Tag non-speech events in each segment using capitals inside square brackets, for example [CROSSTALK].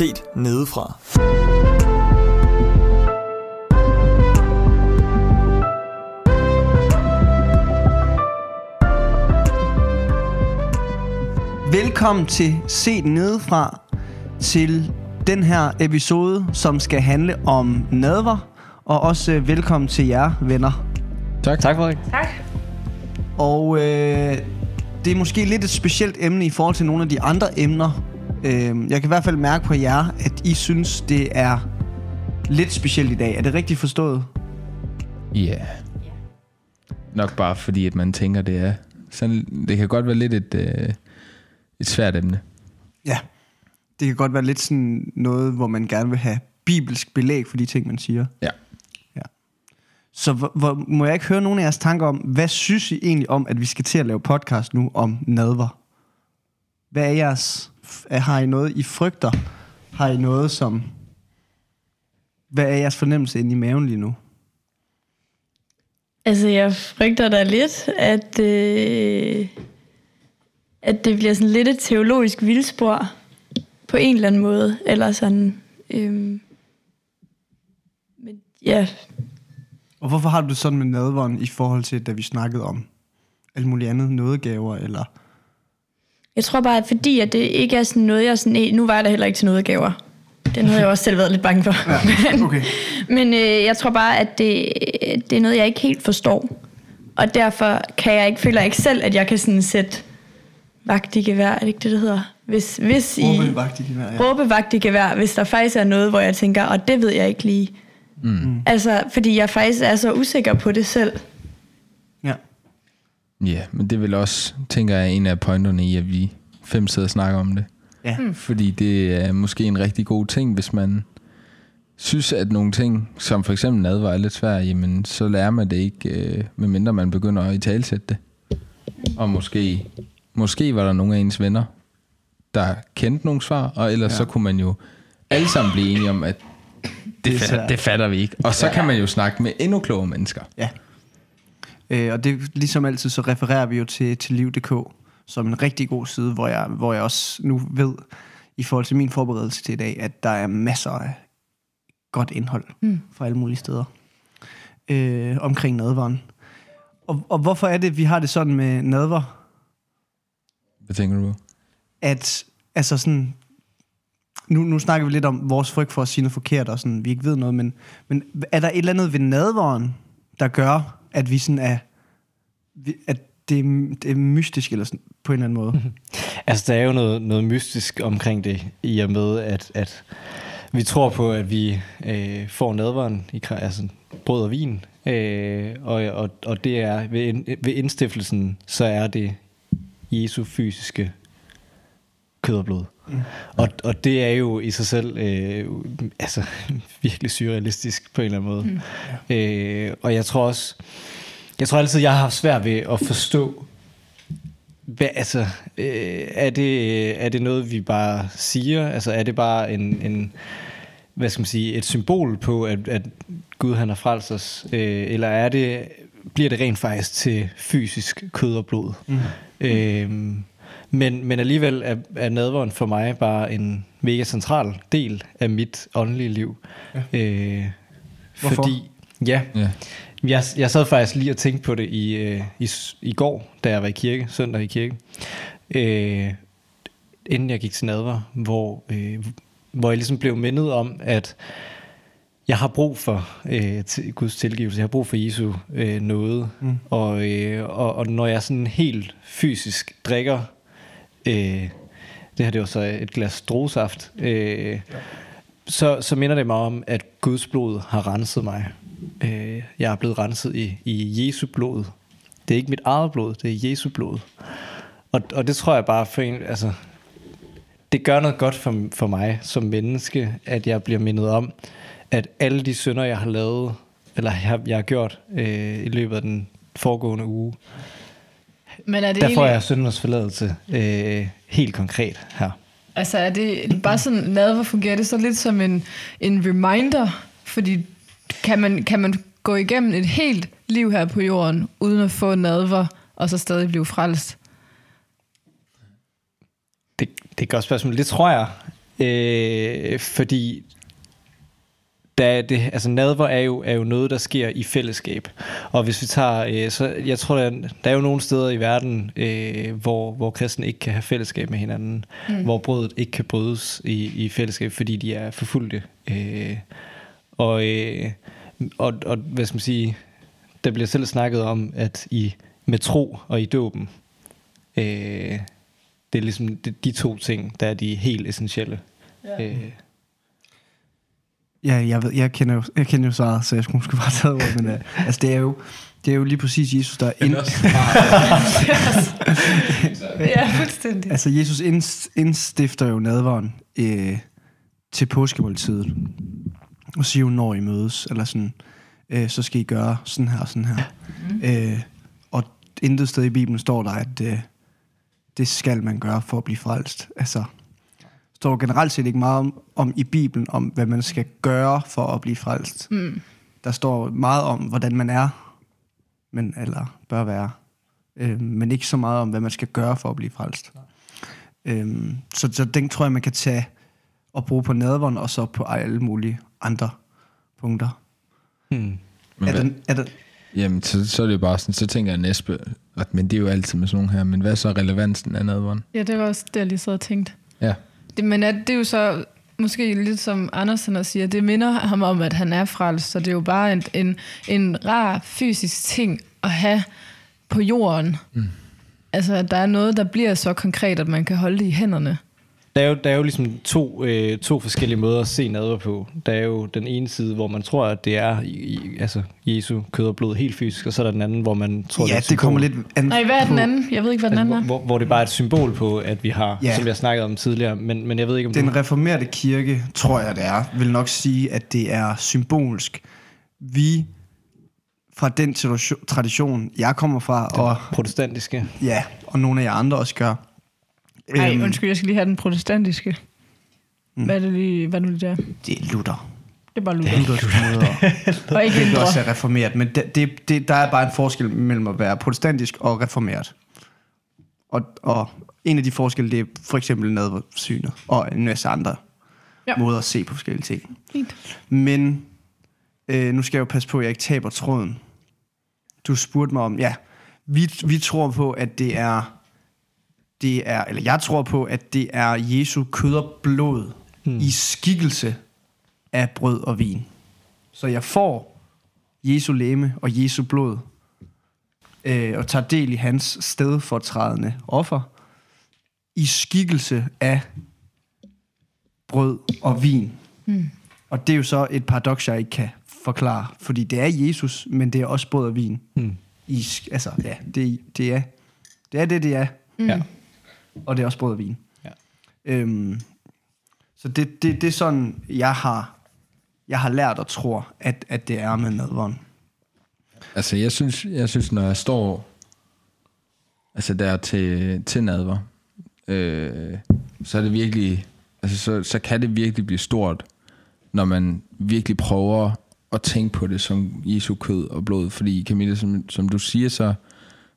set nedefra. Velkommen til Set Nedefra, til den her episode, som skal handle om nadver, og også øh, velkommen til jer, venner. Tak. Tak, Frederik. Og øh, det er måske lidt et specielt emne i forhold til nogle af de andre emner. Øh, jeg kan i hvert fald mærke på jer, at I synes, det er lidt specielt i dag. Er det rigtigt forstået? Ja. Yeah. Nok bare fordi, at man tænker, det er... Sådan, det kan godt være lidt et, øh, et svært emne. Ja. Det kan godt være lidt sådan noget, hvor man gerne vil have bibelsk belæg for de ting, man siger. Ja. Ja. Så hvor, hvor, må jeg ikke høre nogle af jeres tanker om, hvad synes I egentlig om, at vi skal til at lave podcast nu om nadver? Hvad er jeres... Har I noget, I frygter? Har I noget, som... Hvad er jeres fornemmelse inde i maven lige nu? Altså, jeg frygter da lidt, at, øh, at det bliver sådan lidt et teologisk vildspor på en eller anden måde. Eller sådan... Øh, men ja, Og hvorfor har du sådan med nadveren i forhold til, da vi snakkede om alt muligt andet, nådegaver, eller... jeg tror bare, at fordi at det ikke er sådan noget, jeg sådan... Nu var jeg der heller ikke til noget gaver. Den havde jeg også selv været lidt bange for. Ja, [LAUGHS] men, okay. Men øh, jeg tror bare, at det, det er noget, jeg ikke helt forstår. Og derfor kan jeg ikke, føler jeg ikke selv, at jeg kan sådan sætte vagt i gevær. Er det ikke det, det hedder? Hvis, hvis I, Råbe vagt i vejr, ja. råbe vagt i gevær, hvis der faktisk er noget, hvor jeg tænker, og det ved jeg ikke lige. Mm. Altså, fordi jeg faktisk er så usikker på det selv. Ja. Ja, men det er vel også, tænker jeg, en af pointerne i, at vi fem sidder og snakker om det. Ja. Hmm. Fordi det er måske en rigtig god ting, hvis man synes, at nogle ting, som for eksempel nadvar er lidt svært, jamen så lærer man det ikke, øh, medmindre man begynder at italesætte det. Og måske, måske var der nogle af ens venner, der kendte nogle svar, og ellers ja. så kunne man jo alle sammen blive enige om, at det, Det er fatter, det fatter vi ikke. Og så ja. kan man jo snakke med endnu klogere mennesker. Ja. Øh, og det ligesom altid, så refererer vi jo til, til Liv.dk som en rigtig god side, hvor jeg, hvor jeg også nu ved, i forhold til min forberedelse til i dag, at der er masser af godt indhold mm. fra alle mulige steder øh, omkring nadveren. Og, og hvorfor er det, vi har det sådan med nadver, Hvad tænker du? at altså sådan, nu, nu snakker vi lidt om vores frygt for at sige noget forkert, og sådan, vi ikke ved noget, men, men er der et eller andet ved nadveren, der gør, at vi sådan er, at det, er- det er mystisk, eller sådan, på en eller anden måde? Mhm. Altså, der er jo noget, noget mystisk omkring det, i og med, at, at vi tror på, at vi øh, får nadvaren, i altså brød og vin, øh, og, og, og det er ved, ind, ved indstiftelsen, så er det Jesu fysiske kød og blod. Mm. Og, og det er jo i sig selv øh, altså, [LAUGHS] virkelig surrealistisk på en eller anden måde. Mm. Øh, og jeg tror også, jeg tror altid, jeg har haft svært ved at forstå, hvad, altså, øh, er, det, er det noget, vi bare siger? Altså, er det bare en, en hvad skal man sige, et symbol på, at, at Gud han har frelst os? Øh, eller er det, bliver det rent faktisk til fysisk kød og blod? Mm. Øh, men, men alligevel er, er nadveren for mig bare en mega central del af mit åndelige liv. Ja. Øh, Hvorfor? Fordi, ja, Ja. jeg, jeg sad faktisk lige og tænkte på det i, øh, i, i går, da jeg var i kirke, søndag i kirke, øh, inden jeg gik til nadver, hvor, øh, hvor jeg ligesom blev mindet om, at jeg har brug for øh, til Guds tilgivelse, jeg har brug for Jesu øh, nåde, mm. og, øh, og, og når jeg sådan helt fysisk drikker, øh, det her det var så et glas drosaft. øh, så, så minder det mig om, at Guds blod har renset mig. Øh, jeg er blevet renset i, i Jesu blod. Det er ikke mit eget blod, det er Jesu blod. Og, og det tror jeg bare for en, altså, det gør noget godt for, for mig som menneske, at jeg bliver mindet om, at alle de synder, jeg har lavet, eller jeg, jeg har gjort øh, i løbet af den foregående uge, men er det der får egentlig, jeg syndernes forladelse øh, helt konkret her. altså er det bare sådan, nadver fungerer det så lidt som en, en reminder, fordi kan man, kan man gå igennem et helt liv her på jorden, uden at få nadver, og så stadig blive frelst? Det, det er et godt spørgsmål. Det tror jeg. Øh, fordi da det, altså nadver er jo, er jo noget, der sker i fællesskab. Og hvis vi tager, øh, så jeg tror, der, er- der er jo nogle steder i verden, øh, hvor, hvor kristne ikke kan have fællesskab med hinanden, mm. hvor brødet ikke kan brydes i, i fællesskab, fordi de er forfulgte. Øh, og, øh, og, og hvad skal man sige, der bliver selv snakket om, at i med tro og i dåben, øh, det er ligesom de, de to ting, der er de helt essentielle. Ja. Øh, Ja, jeg, ved, jeg, kender jo, jeg kender jo svaret, så jeg skulle måske bare tage ordet, men uh, altså, det, er jo, det er jo lige præcis Jesus, der ind, Ja, [LAUGHS] fuldstændig. altså, Jesus ind, indstifter jo nadveren øh, til påskemåltidet, og siger jo, når I mødes, eller sådan, øh, så skal I gøre sådan her og sådan her. Mm. Øh, og intet sted i Bibelen står der, at øh, det skal man gøre for at blive frelst. Altså, står generelt set ikke meget om, om i Bibelen, om hvad man skal gøre for at blive frelst. Mm. Der står meget om, hvordan man er, men, eller bør være, øh, men ikke så meget om, hvad man skal gøre for at blive frelst. Øhm, så, så den tror jeg, man kan tage og bruge på nadveren, og så på alle mulige andre punkter. hmm. Men Er den, er den, Jamen, så, så er det jo bare sådan, så tænker jeg næste, at, men det er jo altid med sådan nogle her, men hvad er så relevansen af nadveren? Ja, det var også det, jeg lige sad og tænkte. Ja. Det, men at, det er jo så måske lidt som Andersen også siger, det minder ham om, at han er frelst, så det er jo bare en, en, en rar fysisk ting at have på jorden. Mm. Altså, at der er noget, der bliver så konkret, at man kan holde det i hænderne. Der er jo, der er jo ligesom to, øh, to forskellige måder at se nadver på. Der er jo den ene side, hvor man tror, at det er i, i, altså Jesu kød og blod helt fysisk, og så er der den anden, hvor man tror, ja, er et det kommer lidt an Nej, hvad er den anden? Jeg ved ikke, hvad den Altså, anden hvor, er. hvor, hvor det bare er et symbol på, at vi har, Ja. som jeg snakkede om tidligere, men, men jeg ved ikke, om Den du... reformerede kirke, tror jeg det er, vil nok sige, at det er symbolsk. Vi fra den tradition, jeg kommer fra, og, protestantiske. ja, og nogle af jer andre også gør. Nej, Øhm, undskyld, jeg skal lige have den protestantiske. Hvad er det lige, hvad er nu det der? Det er Luther. Det er bare Det Luther. er Luthers måde [LAUGHS] Og ikke Det ændre. også er reformeret, men det, det, det, der er bare en forskel mellem at være protestantisk og reformeret. Og, og en af de forskelle, det er for eksempel nadversynet, og en masse andre ja. måder at se på forskellige ting. Fint. Men øh, nu skal jeg jo passe på, at jeg ikke taber tråden. Du spurgte mig om, ja, vi, vi tror på, at det er, det er, eller jeg tror på, at det er Jesu kød og blod hmm. i skikkelse af brød og vin. Så jeg får Jesu læme og Jesu blod, øh, og tager del i hans stedfortrædende offer, i skikkelse af brød og vin. Mm. Og det er jo så et paradoks, jeg ikke kan forklare, fordi det er Jesus, men det er også brød og vin. Mm. I, altså, ja, det, det, er, det er det, det er, Mm. Ja. Og det er også brød og vin. Ja. Øhm, så det, det, det er sådan, jeg har, jeg har lært og tror, at, at det er med nadveren. Altså, jeg synes, jeg synes når jeg står altså der til, til nadver, øh, så er det virkelig, altså så, så kan det virkelig blive stort, når man virkelig prøver at tænke på det som Jesu kød og blod. Fordi Camilla, som, som du siger, så,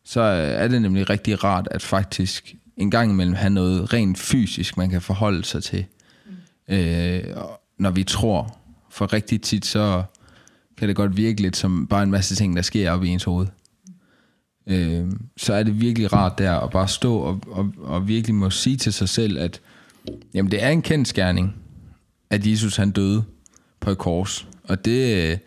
så er det nemlig rigtig rart, at faktisk en gang imellem have noget rent fysisk, man kan forholde sig til. Øh, og når vi tror, for rigtig tit, så kan det godt virke lidt som bare en masse ting, der sker op i ens hoved. Øh, så er det virkelig rart der at bare stå og, og, og virkelig må sige til sig selv, at jamen, det er en kendskærning, at Jesus han døde på et kors. Og det, øh,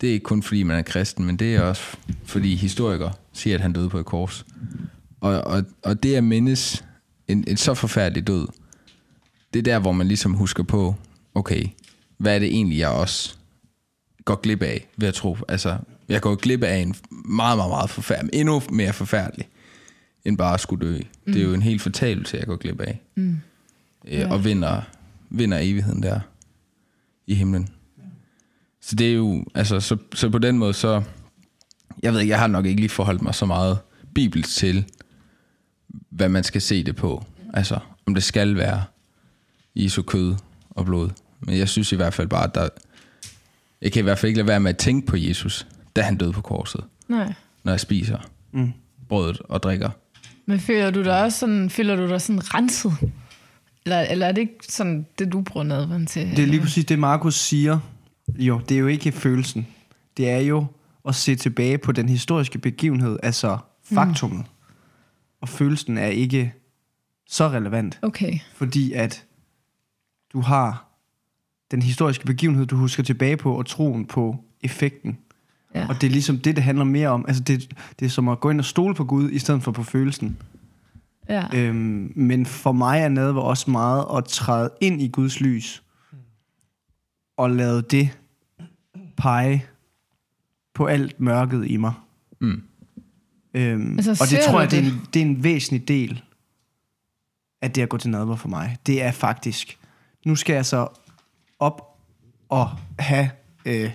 det er ikke kun fordi man er kristen, men det er også fordi historikere siger, at han døde på et kors. Og, og, og det at mindes en, en så forfærdelig død, det er der, hvor man ligesom husker på, okay, hvad er det egentlig, jeg også går glip af, ved at tro. Altså, jeg går glip af en meget, meget, meget forfærdelig, endnu mere forfærdelig, end bare at skulle dø. Mm. Det er jo en helt fortalelse, jeg går glip af. Mm. Øh, og vinder, vinder evigheden der i himlen. Så det er jo, altså, så, så på den måde, så, jeg ved ikke, jeg har nok ikke lige forholdt mig så meget bibelsk til, hvad man skal se det på. Altså, om det skal være Jesu kød og blod. Men jeg synes i hvert fald bare, at der, jeg kan i hvert fald ikke lade være med at tænke på Jesus, da han døde på korset, Nej. når jeg spiser mm. brødet og drikker. Men føler du dig også sådan, føler du dig sådan renset Eller, eller er det ikke sådan, det du bruger nadveren til? Det er lige præcis det, Markus siger. Jo, det er jo ikke følelsen. Det er jo at se tilbage på den historiske begivenhed, altså faktummet. Mm. Og følelsen er ikke så relevant, Okay. fordi at du har den historiske begivenhed, du husker tilbage på, og troen på effekten. Ja. Og det er ligesom det, det handler mere om. Altså det, det er som at gå ind og stole på Gud, i stedet for på følelsen. ja. Øhm, men for mig er nadver også meget at træde ind i Guds lys, og lade det pege på alt mørket i mig. Mm. Øhm, Altså, og det tror jeg, det er, det? en, det er en væsentlig del af det at gå til nadver for mig. Det er faktisk, nu skal jeg så op og have øh,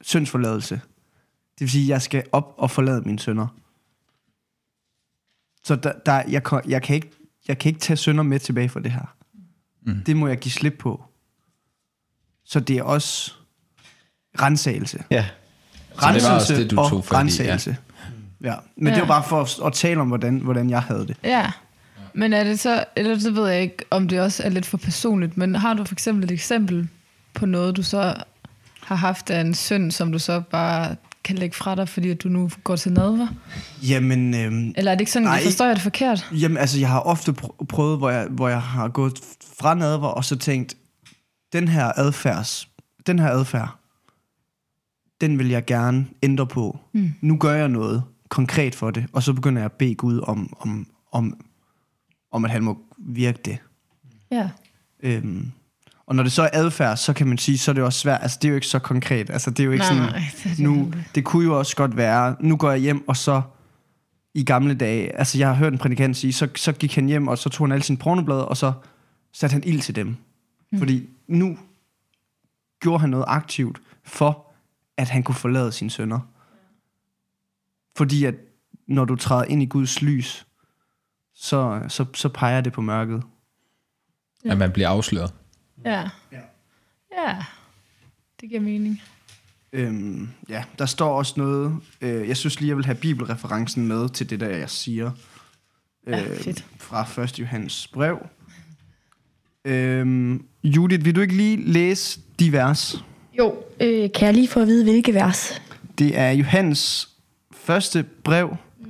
syndsforladelse. Det vil sige, at jeg skal op og forlade mine sønder. Så der, der, jeg, kan- jeg, kan ikke, jeg kan ikke tage sønder med tilbage fra det her. Mm. Det må jeg give slip på. Så det er også rensagelse. Ja. det var også Renselse det, du og tog i, ja. Ja. Men ja. det var bare for at, tale om, hvordan, hvordan jeg havde det. Ja. Men er det så, eller så ved jeg ikke, om det også er lidt for personligt, men har du for eksempel et eksempel på noget, du så har haft af en synd, som du så bare kan lægge fra dig, fordi at du nu går til nadver? Jamen, øhm, Eller er det ikke sådan, Nej. jeg forstår jeg det forkert? Jamen, altså, jeg har ofte pr- prøvet, hvor jeg, hvor jeg har gået fra nadver, og så tænkt, den her adfærds, den her adfærd, den vil jeg gerne ændre på. Mm. Nu gør jeg noget konkret for det, og så begynder jeg at bede Gud om, om, om, om at han må virke det. Ja. Øhm, og når det så er adfærd, så kan man sige, så er det også svært. Altså, det er jo ikke så konkret. Altså, det er jo ikke Nej, sådan, nej, det nu, det kunne jo også godt være, nu går jeg hjem, og så i gamle dage, altså jeg har hørt en prædikant sige, så, så gik han hjem, og så tog han alle sine pornoblade, og så satte han ild til dem. Mm. Fordi nu gjorde han noget aktivt for, at han kunne forlade sine sønner. Fordi at når du træder ind i Guds lys, så, så, så peger det på mørket. At man bliver afsløret. Ja. Ja. Ja. Det giver mening. Øhm, ja, der står også noget. Øh, jeg synes lige, jeg vil have bibelreferencen med til det der, jeg siger. Ja, fedt. Fra 1. Johannes brev. Øhm, Judith, vil du ikke lige læse de vers? Jo, øh, kan jeg lige få at vide, hvilke vers? Det er Johannes første brev, mm.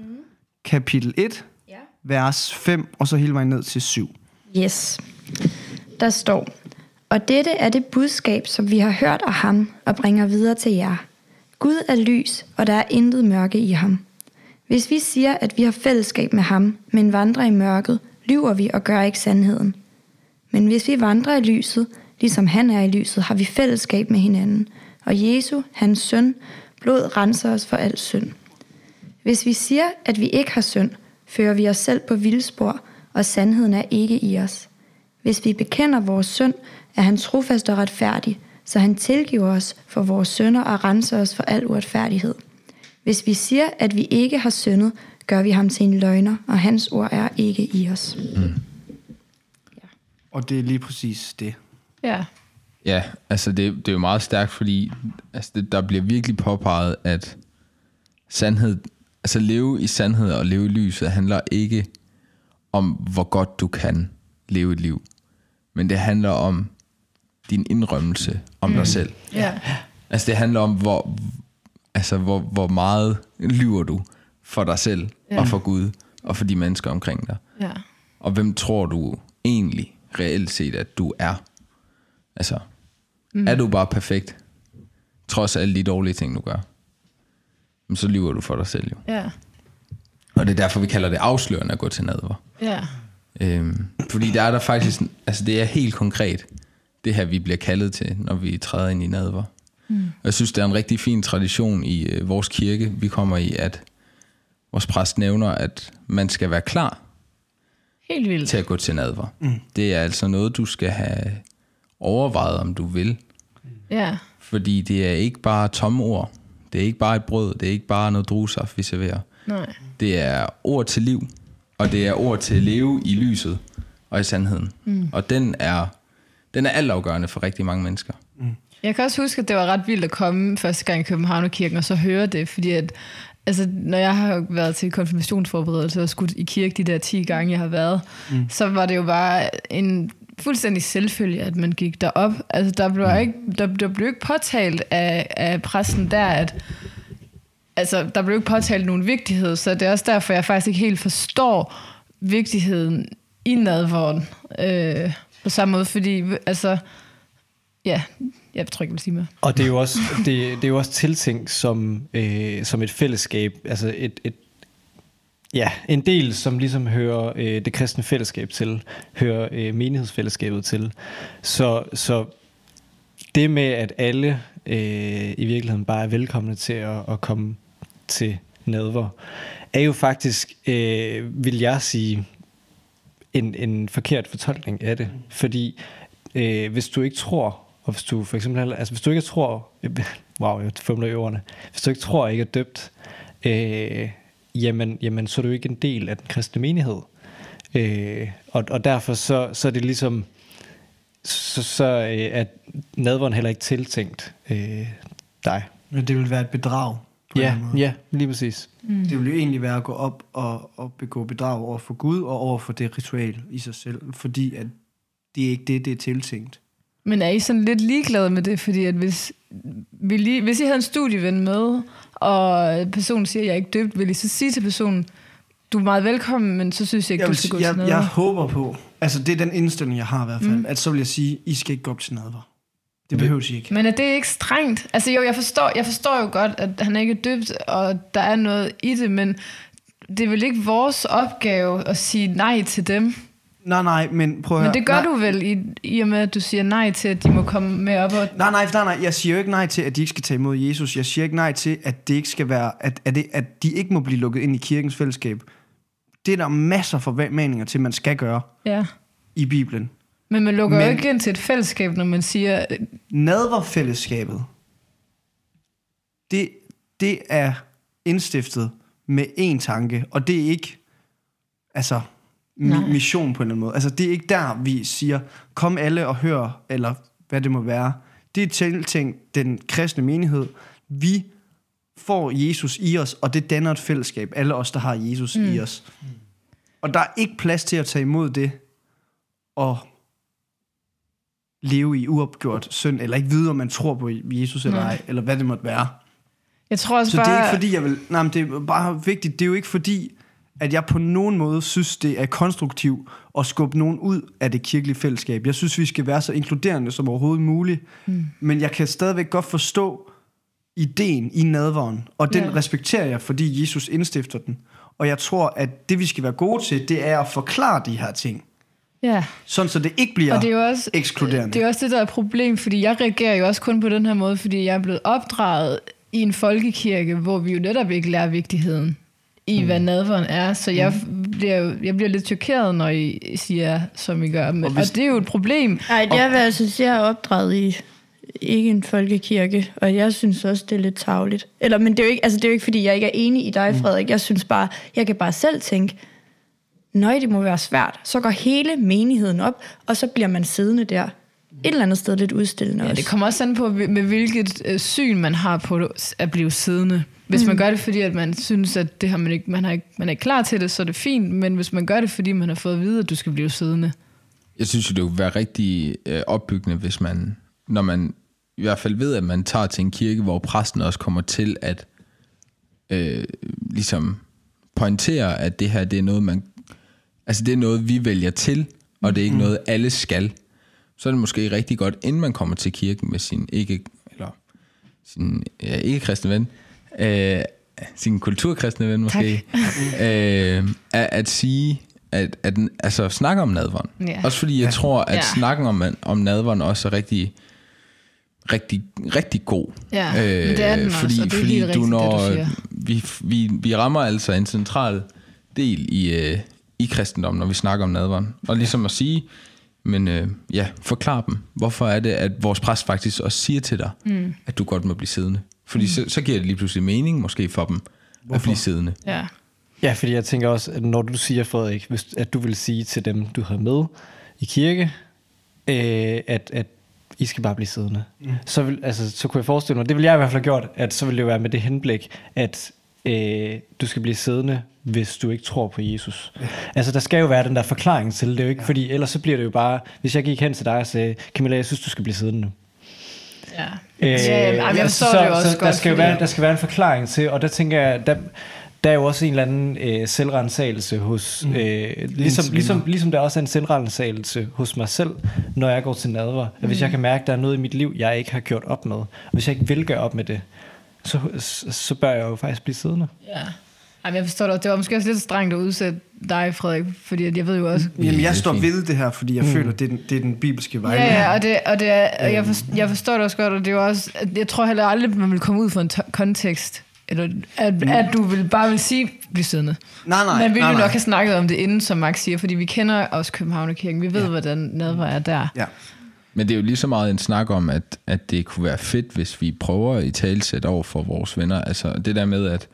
kapitel 1, Ja. vers 5, og så hele vejen ned til 7. Yes. Der står, og dette er det budskab, som vi har hørt af ham og bringer videre til jer. Gud er lys, og der er intet mørke i ham. Hvis vi siger, at vi har fællesskab med ham, men vandrer i mørket, lyver vi og gør ikke sandheden. Men hvis vi vandrer i lyset, ligesom han er i lyset, har vi fællesskab med hinanden. Og Jesu, hans søn, blod renser os for al synd. Hvis vi siger, at vi ikke har synd, fører vi os selv på vildspor, og sandheden er ikke i os. Hvis vi bekender vores synd, er han trofast og retfærdig, så han tilgiver os for vores synder og renser os for al uretfærdighed. Hvis vi siger, at vi ikke har syndet, gør vi ham til en løgner, og hans ord er ikke i os. Og det er lige præcis det. Ja. Ja, altså det, det er jo meget stærkt, fordi altså det, der bliver virkelig påpeget, at sandhed, altså leve i sandhed og leve i lyset handler ikke om, hvor godt du kan leve et liv. Men det handler om din indrømmelse om mm. dig selv. Ja. Altså det handler om, hvor, altså, hvor, hvor meget lyver du for dig selv ja. og for Gud og for de mennesker omkring dig. Ja. Og hvem tror du egentlig reelt set, at du er? Altså, mm. er du bare perfekt, trods alle de dårlige ting, du gør? Men så lyver du for dig selv jo. Ja. Og det er derfor, vi kalder det afslørende at gå til nadver. Ja. Øhm, fordi der er der faktisk, altså det er helt konkret, det her vi bliver kaldet til, når vi træder ind i nadver. Mm. Og jeg synes, det er en rigtig fin tradition i øh, vores kirke, vi kommer i, at vores præst nævner, at man skal være klar Helt vildt. til at gå til nadver. Mm. Det er altså noget, du skal have overvejet, om du vil. Ja. Fordi det er ikke bare tomme ord. Det er ikke bare et brød. Det er ikke bare noget druesaft, vi serverer. Nej. Det er ord til liv. Og det er ord til at leve i lyset og i sandheden. Mm. Og den er, den er altafgørende for rigtig mange mennesker. Jeg kan også huske, at det var ret vildt at komme første gang i Københavnerkirken og så høre det, fordi at, altså, når jeg har været til konfirmationsforberedelse og skudt i kirke de der 10 gange, jeg har været, mm. så var det jo bare en fuldstændig selvfølge, at man gik derop. Altså, der blev ikke, der, der blev ikke påtalt af, af pressen der, at altså, der blev ikke påtalt nogen vigtighed, så det er også derfor, jeg faktisk ikke helt forstår vigtigheden i nadvåren øh, på samme måde, fordi altså, ja, jeg tror ikke, jeg vil sige mere. Og det er jo også, det, det er jo også tiltænkt som, øh, som et fællesskab, altså et, et, ja, en del, som ligesom hører øh, det kristne fællesskab til, hører øh, menighedsfællesskabet til. Så, så det med, at alle øh, i virkeligheden bare er velkomne til at, at komme til nadver, er jo faktisk, øh, vil jeg sige, en, en forkert fortolkning af det. Fordi øh, hvis du ikke tror, og hvis du for eksempel, altså hvis du ikke tror, [LAUGHS] wow, jeg fumler i ordene, hvis du ikke tror, ikke er døbt, øh, jamen, jamen så er du ikke en del af den kristne menighed. Øh, og, og derfor så, så er det ligesom, så, så øh, at nadveren heller ikke tiltænkt øh, dig. Men det vil være et bedrag på Ja, en måde. ja, lige præcis. Mm. Det vil jo egentlig være at gå op og, og begå bedrag over for Gud og over for det ritual i sig selv, fordi at det er ikke det, det er tiltænkt. Men er I sådan lidt ligeglade med det? Fordi at hvis, vi lige, hvis I havde en studieven med, og personen siger, at jeg er ikke døbt, vil I så sige til personen, du er meget velkommen, men så synes jeg ikke, Jeg, du vil, skal gå sige- til jeg, noget. jeg håber på, altså det er den indstilling, jeg har i hvert fald, mm. at så vil jeg sige, I skal ikke gå op til nadver. Det behøver I ikke. Men er det ikke strengt? Altså jo, jeg forstår, jeg forstår jo godt, at han ikke er døbt, og der er noget i det, men det er vel ikke vores opgave at sige nej til dem. Nej, nej, men prøv at Men det gør nej, du vel, i, i og med, at du siger nej til, at de må komme med op og... Nej, nej, nej, nej, jeg siger jo ikke nej til, at de ikke skal tage imod Jesus. Jeg siger ikke nej til, at det ikke skal være, at, at, det, at de ikke må blive lukket ind i kirkens fællesskab. Det er der masser formaninger til, man skal gøre Ja. i Bibelen. Men man lukker Men... jo ikke ind til et fællesskab, når man siger, Nadverfællesskabet, det, det er indstiftet med én tanke, og det er ikke altså. Mi- mission på en eller anden måde. Altså det er ikke der, vi siger, kom alle og hør, eller hvad det må være. Det er tiltænkt den kristne menighed. Vi får Jesus i os, og det danner et fællesskab. Alle os, der har Jesus mm. i os. Og der er ikke plads til at tage imod det, og leve i uopgjort synd, eller ikke vide, om man tror på Jesus eller ej, eller hvad det måtte være. jeg tror også Så bare... det er ikke fordi, jeg vil... Nej, men det er bare vigtigt. Det er jo ikke fordi, at jeg på nogen måde synes, det er konstruktivt at skubbe nogen ud af det kirkelige fællesskab. Jeg synes, vi skal være så inkluderende som overhovedet muligt. Mm. Men jeg kan stadigvæk godt forstå ideen i nadveren, og den Ja. respekterer jeg, fordi Jesus indstifter den. Og jeg tror, at det vi skal være gode til, det er at forklare de her ting. Ja. Sådan, så det ikke bliver Og det er også, ekskluderende. det er også det, der er et problem, fordi jeg reagerer jo også kun på den her måde, fordi jeg er blevet opdraget i en folkekirke, hvor vi jo netop ikke lærer vigtigheden i, hvad nadveren er. Så jeg, bliver, jo- jeg bliver lidt chokeret, når I siger, som I gør. Men, og, hvis- og det er jo et problem. Nej, jeg vil altså sige, at jeg er opdraget i ikke en folkekirke, og jeg synes også, det er lidt tavligt. Eller, men det er, jo ikke, altså, det er jo ikke, fordi jeg ikke er enig i dig, Frederik. Jeg synes bare, jeg kan bare selv tænke, nøj, det må være svært. Så går hele menigheden op, og så bliver man siddende der. Et eller andet sted lidt udstillende Ja, også. det kommer også an på, med hvilket øh, syn man har på det, at blive siddende. Hvis man gør det, fordi at man synes, at det har man, ikke, man, har ikke, man er ikke klar til det, så er det fint. Men hvis man gør det, fordi man har fået at vide, at du skal blive siddende. Jeg synes jo, det ville være rigtig øh, opbyggende, hvis man, når man i hvert fald ved, at man tager til en kirke, hvor præsten også kommer til at øh, ligesom pointere, at det her, det er noget, man, altså det er noget, vi vælger til, og det er ikke Mm. noget, alle skal. Så er det måske rigtig godt, inden man kommer til kirken med sin ikke, eller sin ja, ikke kristne ven, øh, sin kulturkristne ven måske, øh, at, at sige, at, at altså, snakke om nadveren. Ja. Også fordi jeg tror, at Ja. snakken om, om nadveren også er rigtig, rigtig, rigtig god. Ja, men det er den også, fordi, og det er fordi helt du rigtigt, det, når, du siger. vi, vi, vi rammer altså en central del i, øh, i kristendommen, når vi snakker om nadveren. Og ligesom at sige, men øh, ja, forklar dem. Hvorfor er det, at vores præst faktisk også siger til dig, mm. at du godt må blive siddende? Fordi mm. så, så giver det lige pludselig mening måske for dem Hvorfor? at blive siddende. Ja. Ja, fordi jeg tænker også, at når du siger, Frederik, hvis, at du vil sige til dem, du har med i kirke, øh, at, at I skal bare blive siddende. Mm. Så, vil, altså, så kunne jeg forestille mig, det ville jeg i hvert fald have gjort, at så ville det jo være med det henblik, at øh, du skal blive siddende, hvis du ikke tror på Jesus. Ja. Altså, der skal jo være den der forklaring til det, det er jo ikke, ja. fordi ellers så bliver det jo bare, hvis jeg gik hen til dig og sagde, Camilla, jeg synes, du skal blive siddende nu. Ja. Øh, ja, jeg forstår så, det jo også så godt. der skal, jo fordi- være, der skal være en forklaring til, og der tænker jeg, der, der er jo også en eller anden øh, selvrensagelse hos, mm. øh, ligesom, ligesom, ligesom der også er en selvrensagelse hos mig selv, når jeg går til nadver. At hvis jeg kan mærke, at der er noget i mit liv, jeg ikke har gjort op med, og hvis jeg ikke vil gøre op med det, så, så, så bør jeg jo faktisk blive siddende. Ja. Jamen, jeg forstår det. Det var måske også lidt strengt at udsætte dig, Frederik, fordi at jeg ved jo også... Jamen, det jeg står fint. ved det her, fordi jeg mm. føler, det er, den, det er den bibelske vej. Ja, ja, og, det, og det er, og jeg, forstår, jeg forstår det også godt, og det er jo også, at jeg tror heller aldrig, man vil komme ud fra en kontekst, eller at, at du vil bare vil sige, bliv siddende. Nej, nej. Men vi nej, ville nej. nok have snakket om det inden, som Max siger, fordi vi kender også Københavnerkirken. Vi ved, ja. hvordan nadver er der. Ja. Men det er jo lige så meget en snak om, at, at det kunne være fedt, hvis vi prøver at i talsæt over for vores venner. Altså det der med, at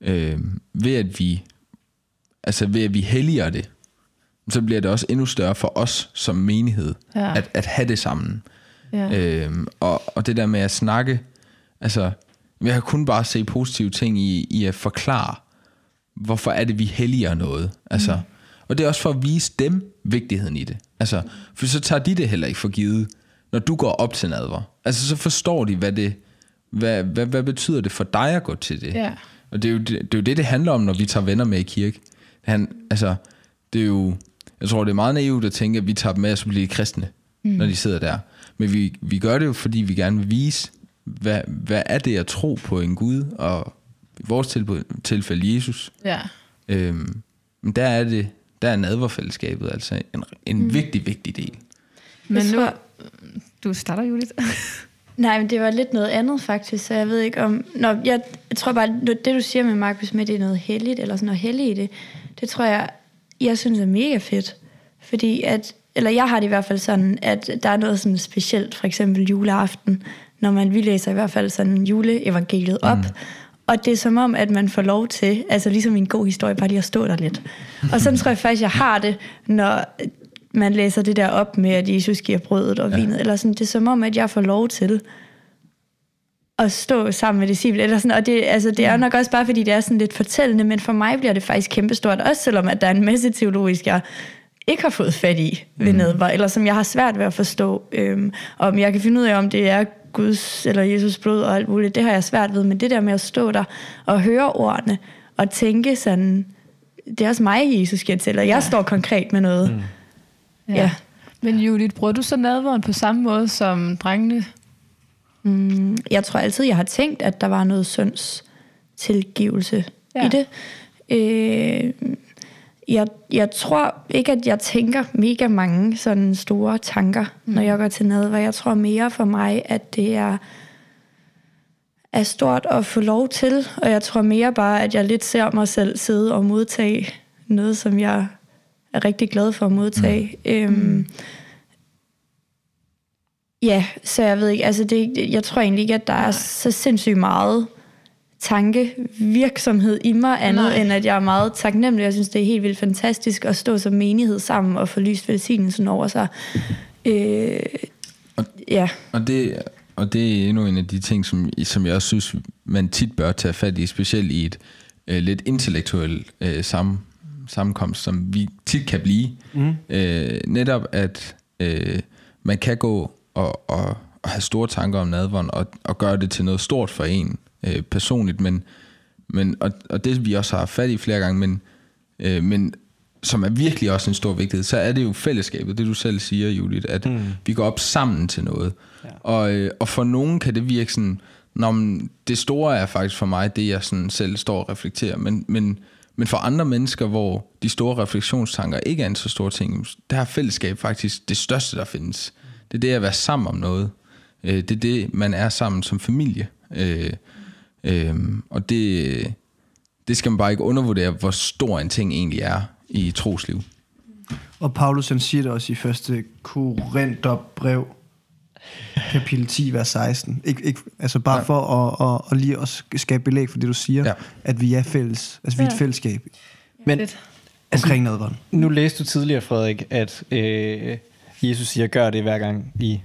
øh, ved at vi altså ved at vi helliger det, så bliver det også endnu større for os som menighed, Ja. at, at have det sammen. Ja. Øhm, og, og det der med at snakke, altså, jeg kan kun bare se positive ting i, i at forklare, hvorfor er det, vi helliger noget. Altså, mm. Og det er også for at vise dem vigtigheden i det. Altså, for så tager de det heller ikke for givet, når du går op til nadver. Altså, så forstår de, hvad det, hvad, hvad, hvad betyder det for dig at gå til det. Ja. Og det er, jo det, det er jo det, det handler om, når vi tager venner med i kirke. Han, altså, det er jo, jeg tror, det er meget naivt at tænke, at vi tager dem med, og så bliver de kristne, mm. når de sidder der. Men vi, vi gør det jo, fordi vi gerne vil vise, hvad, hvad er det at tro på en Gud, og i vores tilfælde, tilfælde Jesus. ja. Øhm, men der er det, der er nadverfællesskabet altså en, en mm. vigtig, vigtig del. Men nu... Du starter, Judith. [LAUGHS] Nej, men det var lidt noget andet faktisk, så jeg ved ikke om... Nå, jeg, jeg tror bare, det du siger med Markus med, det er noget helligt, eller sådan noget helligt i det, det tror jeg, jeg synes er mega fedt. Fordi at, eller jeg har det i hvert fald sådan, at der er noget sådan specielt, for eksempel juleaften, når man, vi læser i hvert fald sådan juleevangeliet op, mm. og det er som om, at man får lov til, altså ligesom i en god historie, bare lige at stå der lidt. Og sådan tror jeg faktisk, jeg har det, når man læser det der op med, at Jesus giver brødet og vinet, eller sådan, det er som om, at jeg får lov til at stå sammen med disciple, eller sådan, og det, altså, det er nok også bare, fordi det er sådan lidt fortællende, men for mig bliver det faktisk kæmpestort, også selvom at der er en masse teologisk, jeg ikke har fået fat i ved nadver, eller som jeg har svært ved at forstå, øhm, om jeg kan finde ud af, om det er Guds eller Jesus blod og alt muligt, det har jeg svært ved, men det der med at stå der og høre ordene, og tænke sådan, det er også mig, Jesus giver til, og jeg står konkret med noget. Mm. Ja. Men Judith, bruger du så nadveren på samme måde som drengene? Mm, jeg tror altid, jeg har tænkt, at der var noget synds tilgivelse Ja. ja. i det. Øh, jeg, jeg tror ikke, at jeg tænker mega mange sådan store tanker, mm. når jeg går til nadver. Jeg tror mere for mig, at det er, er stort at få lov til, og jeg tror mere bare, at jeg lidt ser mig selv sidde og modtage noget, som jeg er rigtig glad for at modtage. Mm. Øhm, Ja, så jeg ved ikke, altså det, jeg tror egentlig ikke, at der er så sindssygt meget tankevirksomhed i mig, andet Nej. end at jeg er meget taknemmelig. Jeg synes, det er helt vildt fantastisk at stå som menighed sammen og få lyst velsignelsen over sig. Øh, ja, Og det, og det er endnu en af de ting, som, som jeg også synes, man tit bør tage fat i, specielt i et øh, lidt intellektuelt øh, sam, sammenkomst, som vi tit kan blive. Mm. Øh, netop at øh, man kan gå og, og, og have store tanker om nadveren, og, og gøre det til noget stort for en øh, personligt, men, men og, og det vi også har fat i flere gange, men, øh, men som er virkelig også en stor vigtighed, så er det jo fællesskabet, det du selv siger, Judith, at mm. vi går op sammen til noget. Ja. Og, øh, og for nogen kan det virke sådan, Nå, men det store er faktisk for mig, det jeg sådan selv står og reflekterer, men, men, men for andre mennesker, hvor de store refleksionstanker ikke er en så stor ting, der er fællesskab faktisk det største, der findes. Det er det at være sammen om noget. Øh, det er det, man er sammen som familie. Øh, øh, og det, det skal man bare ikke undervurdere, hvor stor en ting egentlig er i trosliv. Og Paulus han siger det også i første Korintherbrev, kapitel 10, vers 16. Ik, ikke, altså bare Ja. for at, at, at lige at skabe belæg for det, du siger, Ja. ja. at vi er fælles. Altså vi er et Ja. fællesskab Men Fedt. omkring nadveren. nu læste du tidligere, Frederik, at øh, Jesus siger, gør det hver gang I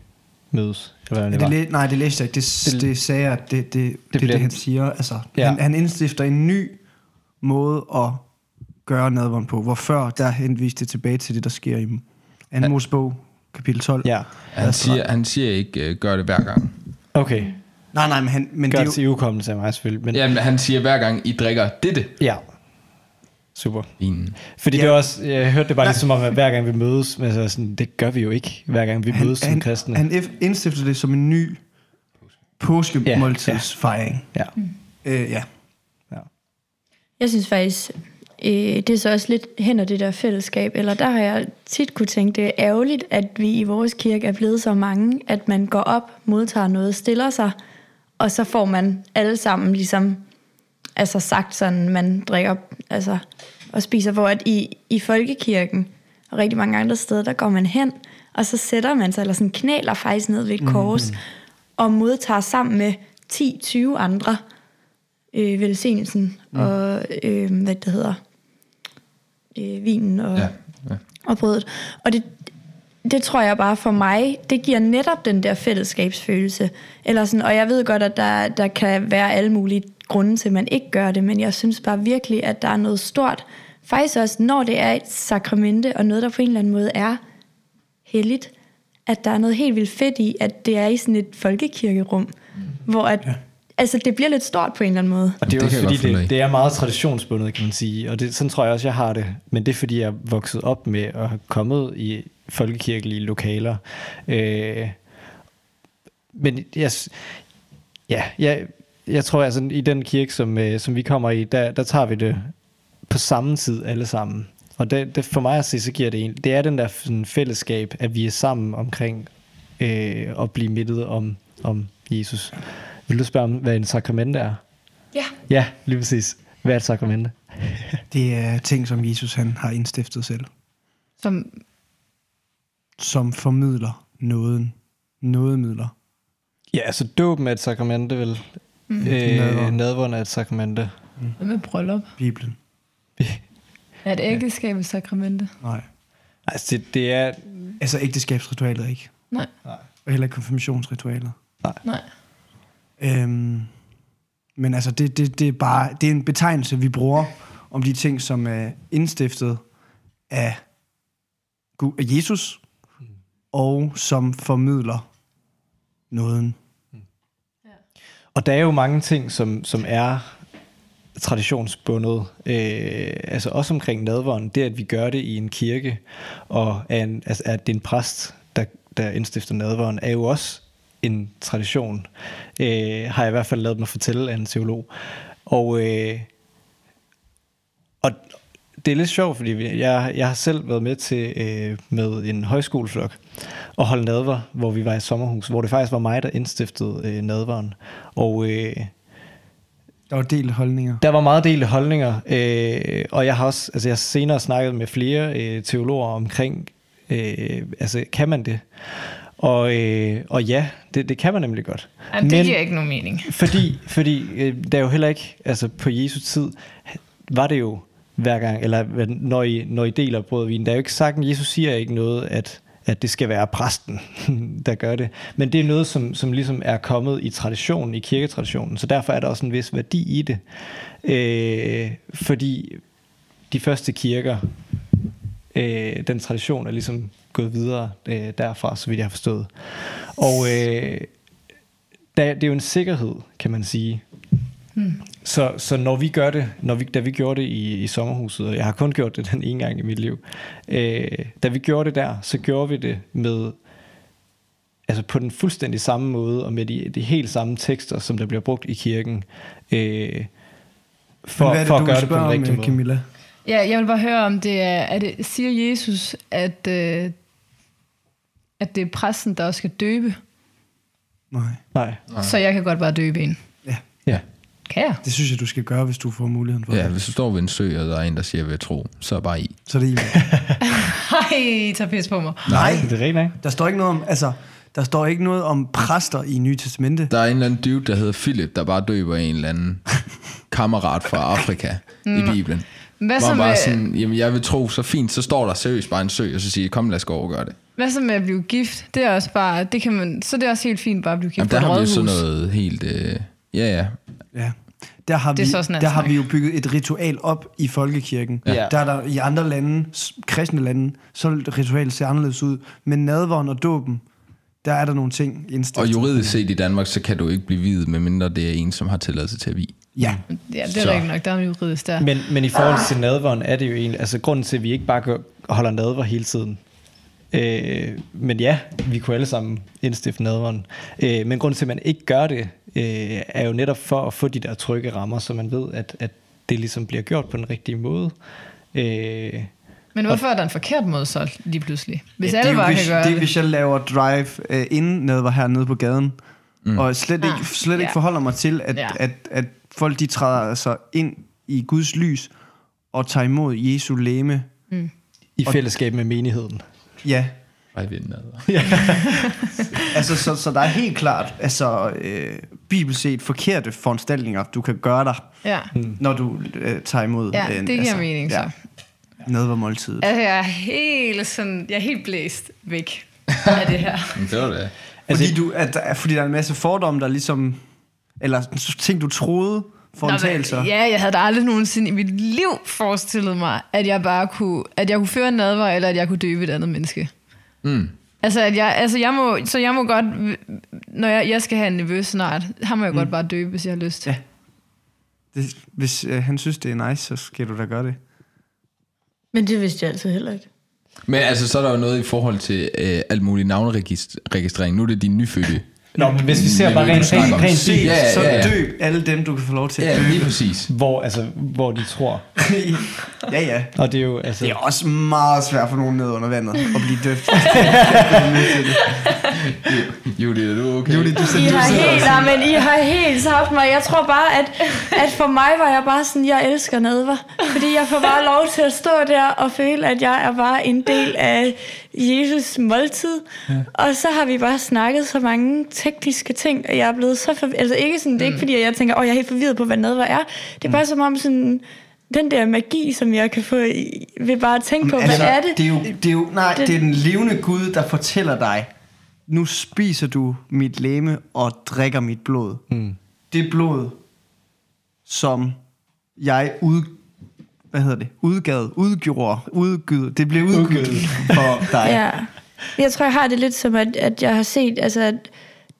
mødes. Eller Ja, det det læ- nej, det læste jeg ikke. Det, Det- det, det sagde jeg, at det, det, det, det, bliver- det, han siger. Altså, Ja. ja. han, han indstifter en ny måde at gøre nadveren på, hvor før der henviste det tilbage til det, der sker i 2. Mosebog, kapitel 12. Ja, Han siger, han siger ikke, uh, gør det hver gang. okay. Nej, nej, men, han, men Gør det er det jo, til ukommelse af mig selvfølgelig. Men, Jamen, han siger hver gang, I drikker dette ja. Super. vin. Fordi Ja. det er også, jeg hørte det bare ligesom om, at hver gang vi mødes, men så sådan, det gør vi jo ikke, hver gang vi han, mødes som han, kristne. han if- indstifter det som en ny påskemåltidsfejring. ja. Øh, ja. Jeg synes faktisk, øh, det er så også lidt hen af det der fællesskab, eller der har jeg tit kunne tænke, det er ærgerligt, at vi i vores kirke er blevet så mange, at man går op, modtager noget, stiller sig, og så får man alle sammen ligesom, altså sagt sådan, man drikker altså, og spiser, hvor at i, i folkekirken, og rigtig mange andre steder, der går man hen, og så sætter man sig, eller sådan knæler faktisk ned ved et kors, mm-hmm. og modtager sammen med 10-20 andre, øh, velsignelsen mm. og øh, hvad det hedder, øh, vinen og, Ja. ja. og brødet. Og det, det tror jeg bare for mig, det giver netop den der fællesskabsfølelse. Eller sådan, og jeg ved godt, at der, der kan være alle mulige grunde til, at man ikke gør det, men jeg synes bare virkelig, at der er noget stort. Faktisk også, når det er et sakramente, og noget, der på en eller anden måde er helligt, at der er noget helt vildt fedt i, at det er i sådan et folkekirkerum, mm. hvor at, ja. Altså, det bliver lidt stort på en eller anden måde. Og det er Det jeg fordi, det, det er meget traditionsbundet, kan man sige. Og det, sådan tror jeg også, jeg har det. Men det er fordi, jeg er vokset op med at have kommet i folkekirkelige lokaler. Øh, men jeg, ja, jeg, jeg tror altså, i den kirke, som, øh, som vi kommer i, der, der tager vi det på samme tid alle sammen. Og det, det for mig at se, så giver det en, det er den der sådan, fællesskab, at vi er sammen omkring øh, at blive midtet om, om Jesus. Vil du spørge om, hvad en sakrament er? Ja. Ja, lige præcis. Hvad er et sakramente? Det er ting, som Jesus han har indstiftet selv, Som, som formidler nåden. Nådemidler. Ja, altså dåben er et sakramente, vel? Mm. Øh, er et sakramente. hvad med bryllup? Bibelen. Er et ægteskab et sakramente? Nej. Altså, det, det er... Altså ægteskabsritualet ikke. Nej. Og heller ikke konfirmationsritualet. Nej. Øhm, men altså, det, det, det, er bare, det er en betegnelse, vi bruger om de ting, som er indstiftet af, Gud, af Jesus, og som formidler nåden. Og der er jo mange ting, som, som er traditionsbundet. Øh, altså også omkring nadveren. Det, at vi gør det i en kirke, og er en, altså, at det er en præst, der, der indstifter nadveren, er jo også en tradition. Øh, har jeg i hvert fald lavet mig fortælle af en teolog. Og, øh, og det er lidt sjovt, fordi jeg, jeg har selv været med til øh, med en højskoleflok og holde nadver, hvor vi var i sommerhus, hvor det faktisk var mig, der indstiftede øh, nadveren. Og øh, Der var delt holdninger. der var meget delte holdninger, øh, og jeg har også, altså jeg har senere snakket med flere øh, teologer omkring, øh, altså kan man det? Og, øh, og ja, det, det kan man nemlig godt. Jamen, det giver ikke nogen mening. [LAUGHS] Fordi, fordi øh, der er jo heller ikke, altså på Jesu tid, var det jo hver gang, eller når I, når I deler brød og vin, der er jo ikke sagt, Jesus siger ikke noget, at, at det skal være præsten, [LAUGHS] der gør det. Men det er noget, som, som ligesom er kommet i traditionen, i kirketraditionen, så derfor er der også en vis værdi i det. Øh, fordi de første kirker, øh, den tradition er ligesom gået videre øh, derfra, så vidt jeg har forstået. Og øh, der, det er jo en sikkerhed, kan man sige. Hmm. Så, så når vi gør det, når vi, da vi gjorde det i, i sommerhuset, og jeg har kun gjort det den ene gang i mit liv, øh, da vi gjorde det der, så gjorde vi det med altså på den fuldstændig samme måde, og med de, de helt samme tekster, som der bliver brugt i kirken, øh, for, Men hvad er det, for du at gøre det på den rigtige måde. Camilla? Ja, jeg vil bare høre, om det er, er det, siger Jesus, at, øh, at det er præsten, der også skal døbe, Nej. Nej. så jeg kan godt bare døbe en. Ja, Ja. Kan jeg? det synes jeg, du skal gøre, hvis du får muligheden for ja, det. hvis du står ved en sø, og der er en, der siger, ved tro, så er bare i. Så er det Emil. [LAUGHS] Hej, tag pis på mig. Nej, Det er rigtigt, der står ikke noget om, altså, der står ikke noget om præster i Nye Testamente. Der er en eller anden dude, der hedder Philip, der bare døber en eller anden [LAUGHS] kammerat fra Afrika i Bibelen. Hvad så, med, sådan, jamen jeg vil tro, så fint, så står der seriøst bare en sø, og så siger kom lad os gå over og gøre det. hvad så med at blive gift? Det er også bare, det kan man, så det er også helt fint bare at blive gift Jamen, der har vi jo sådan noget helt... Øh, ja, ja. Ja. Der har, vi, sådan, der har vi jo bygget et ritual op i folkekirken. Ja. Der er der i andre lande, kristne lande, så vil ritualet se anderledes ud. Men nadveren og dåben, der er der nogle ting indstillet. Og juridisk set i Danmark, så kan du ikke blive videt, medmindre det er en, som har tilladelse til at vie. Ja. Ja, det er rigtigt nok. Der er juridisk der. Men, men i forhold til nadveren er det jo egentlig, altså grunden til, at vi ikke bare gør, holder nadver hele tiden. Øh, men ja, vi kunne alle sammen indstifte nadveren. Øh, men grunden til, at man ikke gør det, øh, er jo netop for at få de der trygge rammer, så man ved, at, at det ligesom bliver gjort på den rigtige måde. Øh, Men hvorfor er der en forkert måde så lige pludselig? Hvis ja, alle bare hvis, kan gøre det. det. er, hvis jeg laver drive øh, inden nadver hernede på gaden, mm. og slet ikke, Ah, slet ikke ja. forholder mig til, at, Ja. at, at folk de træder altså ind i Guds lys og tager imod Jesu læme. I fællesskab med menigheden. Ja, Ej, vi er nadver. [LAUGHS] altså, så, så der er helt klart altså, øh, bibelset forkerte foranstaltninger, du kan gøre dig, Ja, når du øh, tager imod ja øh, det giver altså, mening så. Ja, nadvermåltidet. Altså, jeg er helt sådan, jeg er helt blæst væk af det her. [LAUGHS] Men det var det. Fordi, du, at, fordi der er en masse fordomme, der ligesom... Eller ting, du troede for Nå, en tagelse. men, ja, jeg havde da aldrig nogensinde i mit liv forestillet mig, at jeg bare kunne, at jeg kunne føre en nadver, eller at jeg kunne døbe et andet menneske. Mm. Altså, at jeg, altså jeg må, så jeg må godt, når jeg, jeg skal have en nevø snart, ham må jeg mm. godt bare døbe, hvis jeg har lyst. Ja. Det, hvis øh, han synes, det er nice, så skal du da gøre det. Men det vidste jeg altid heller ikke. Men altså, så er der jo noget i forhold til øh, alt muligt navneregistrering. Nu er det din nyfødte. Nå, men hvis vi ser bare rent, rent, rent Ja, ja, så ja, ja. døb alle dem, du kan få lov til at Ja, døbe. lige præcis. hvor, altså, hvor de tror. [LAUGHS] ja, ja. Og det er jo, altså... Det er også meget svært for nogen ned under vandet at blive døbt. [LAUGHS] Julie, er du okay? Julie, du, I du har sidder helt, nej, men I har helt sagt mig. Jeg tror bare, at, at for mig var jeg bare sådan, jeg elsker nadver. Fordi jeg får bare lov til at stå der og føle, at jeg er bare en del af Jesus måltid. Ja. Og så har vi bare snakket så mange tekniske ting, og jeg er blevet så forvirret. Altså ikke sådan, det er ikke fordi, at jeg tænker, åh, oh, jeg er helt forvirret på, hvad nadver er. Det er bare som om sådan, den der magi, som jeg kan få i- ved bare at tænke på, hvad Altså, er det? Det er jo, det er jo, nej, Det- det er den levende Gud, der fortæller dig, nu spiser du mit læme og drikker mit blod. Mm. Det blod, som jeg ud, hvad hedder det, udgav, udgjorde, udgyde, det blev udgivet for dig. Ja. Jeg tror, jeg har det lidt som, at, at jeg har set, altså, at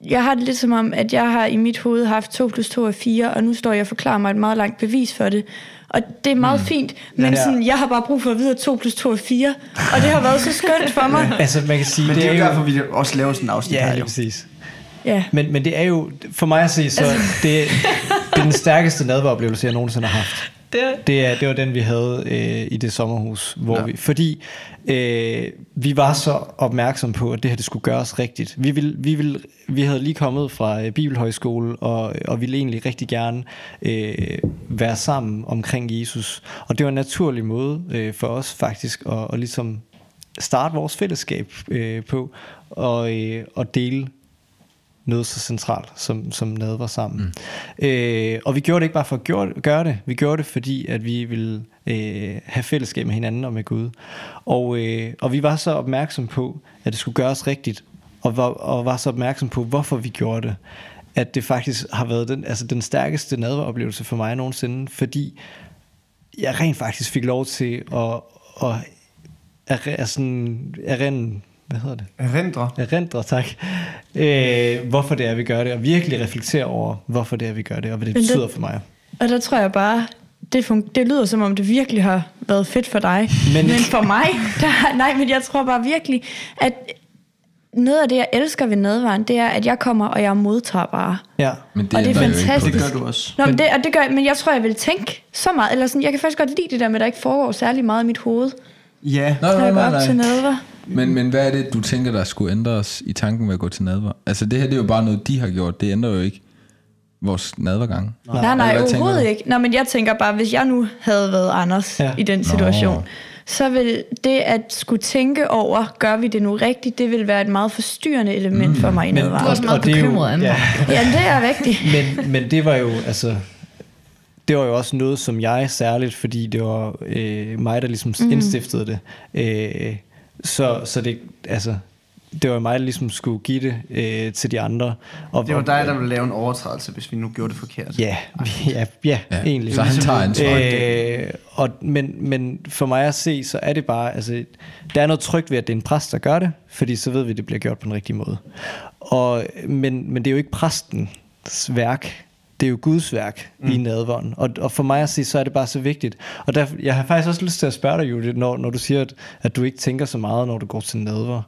jeg har det lidt som om, at jeg har i mit hoved haft 2 plus 2 er 4, og nu står jeg og forklarer mig et meget langt bevis for det. Og det er meget mm. fint, men Ja. sådan, jeg har bare brug for at vide, at 2 plus 2 er 4, og det har været så skønt for mig. [LAUGHS] Altså, man kan sige, Men det er jo derfor, vi også laver sådan en afsnit Ja, her. Jo. præcis. Ja. Men, men det er jo, for mig at se, så Altså- [LAUGHS] det, det er den stærkeste nadveroplevelse, jeg nogensinde har haft. Det, Det, er, det var den, vi havde øh, i det sommerhus, hvor ja. vi, fordi øh, vi var så opmærksom på, at det her det skulle gøres rigtigt. Vi, ville, vi, ville, vi havde lige kommet fra øh, Bibelhøjskole, og, og ville egentlig rigtig gerne øh, være sammen omkring Jesus. Og det var en naturlig måde øh, for os faktisk at, at ligesom starte vores fællesskab øh, på, og, øh, og dele noget så centralt som, som nadver sammen. Mm. Øh, og vi gjorde det ikke bare for at gøre, gøre det, vi gjorde det, fordi at vi ville øh, have fællesskab med hinanden og med Gud. Og, øh, og vi var så opmærksom på, at det skulle gøres rigtigt, og var, og var så opmærksom på, hvorfor vi gjorde det. At det faktisk har været den, altså den stærkeste nadveroplevelse for mig nogensinde, fordi jeg rent faktisk fik lov til at, at, at, at sådan, erinde, hvad hedder det? Erindre. erindre, tak, øh, hvorfor det er, vi gør det, og virkelig reflektere over, hvorfor det er, vi gør det, og hvad det Men det- betyder for mig. Og der tror jeg bare, det, fun- det lyder som om det virkelig har været fedt for dig. Men- Men, for mig, [LAUGHS] der, nej, men jeg tror bare virkelig, at noget af det, jeg elsker ved nadvaren, det er, at jeg kommer, og jeg modtager bare. Ja. Men det, Og det er fantastisk. Det gør du også. Nå, men det, og det gør, men jeg tror, jeg vil tænke så meget, eller sådan, jeg kan faktisk godt lide det der med, at der ikke foregår særlig meget i mit hoved, Ja. Nej, når nej, nej, op til nej. nadver. Men, men hvad er det, du tænker, der skulle ændres i tanken ved at gå til nadver? Altså det her, det er jo bare noget, de har gjort. Det ændrer jo ikke vores nadvergang. Nej, nej, tænker overhovedet ikke. Nå, men jeg tænker bare, hvis jeg nu havde været Anders Ja. i den situation, så vil det at skulle tænke over, gør vi det nu rigtigt, det vil være et meget forstyrrende element mm. for mig i nadvaren. Du er også meget det er jo- bekymret, Anne. ja. Ja, det er rigtigt. Men, men det var jo, altså, det var jo også noget, som jeg særligt, fordi det var øh, mig, der ligesom mm. indstiftede det. Øh, så, så det, altså, det var mig, der ligesom skulle give det øh, til de andre. Og, Det var dig, der ville lave en overtrædelse, hvis vi nu gjorde det forkert. Ja, ja, ja, ja egentlig. Så han tager ansvar. Øh, og, men, men for mig at se, så er det bare, altså, der er noget trygt ved, at det er en præst, der gør det, fordi så ved vi, at det bliver gjort på den rigtige måde. Og, men, men det er jo ikke præstens værk, det er jo Guds værk mm. i nadvånden. Og, og for mig at se, så er det bare så vigtigt. Og der, jeg har faktisk også lyst til at spørge dig, Julie, når, når du siger, at, at du ikke tænker så meget, når du går til nadver.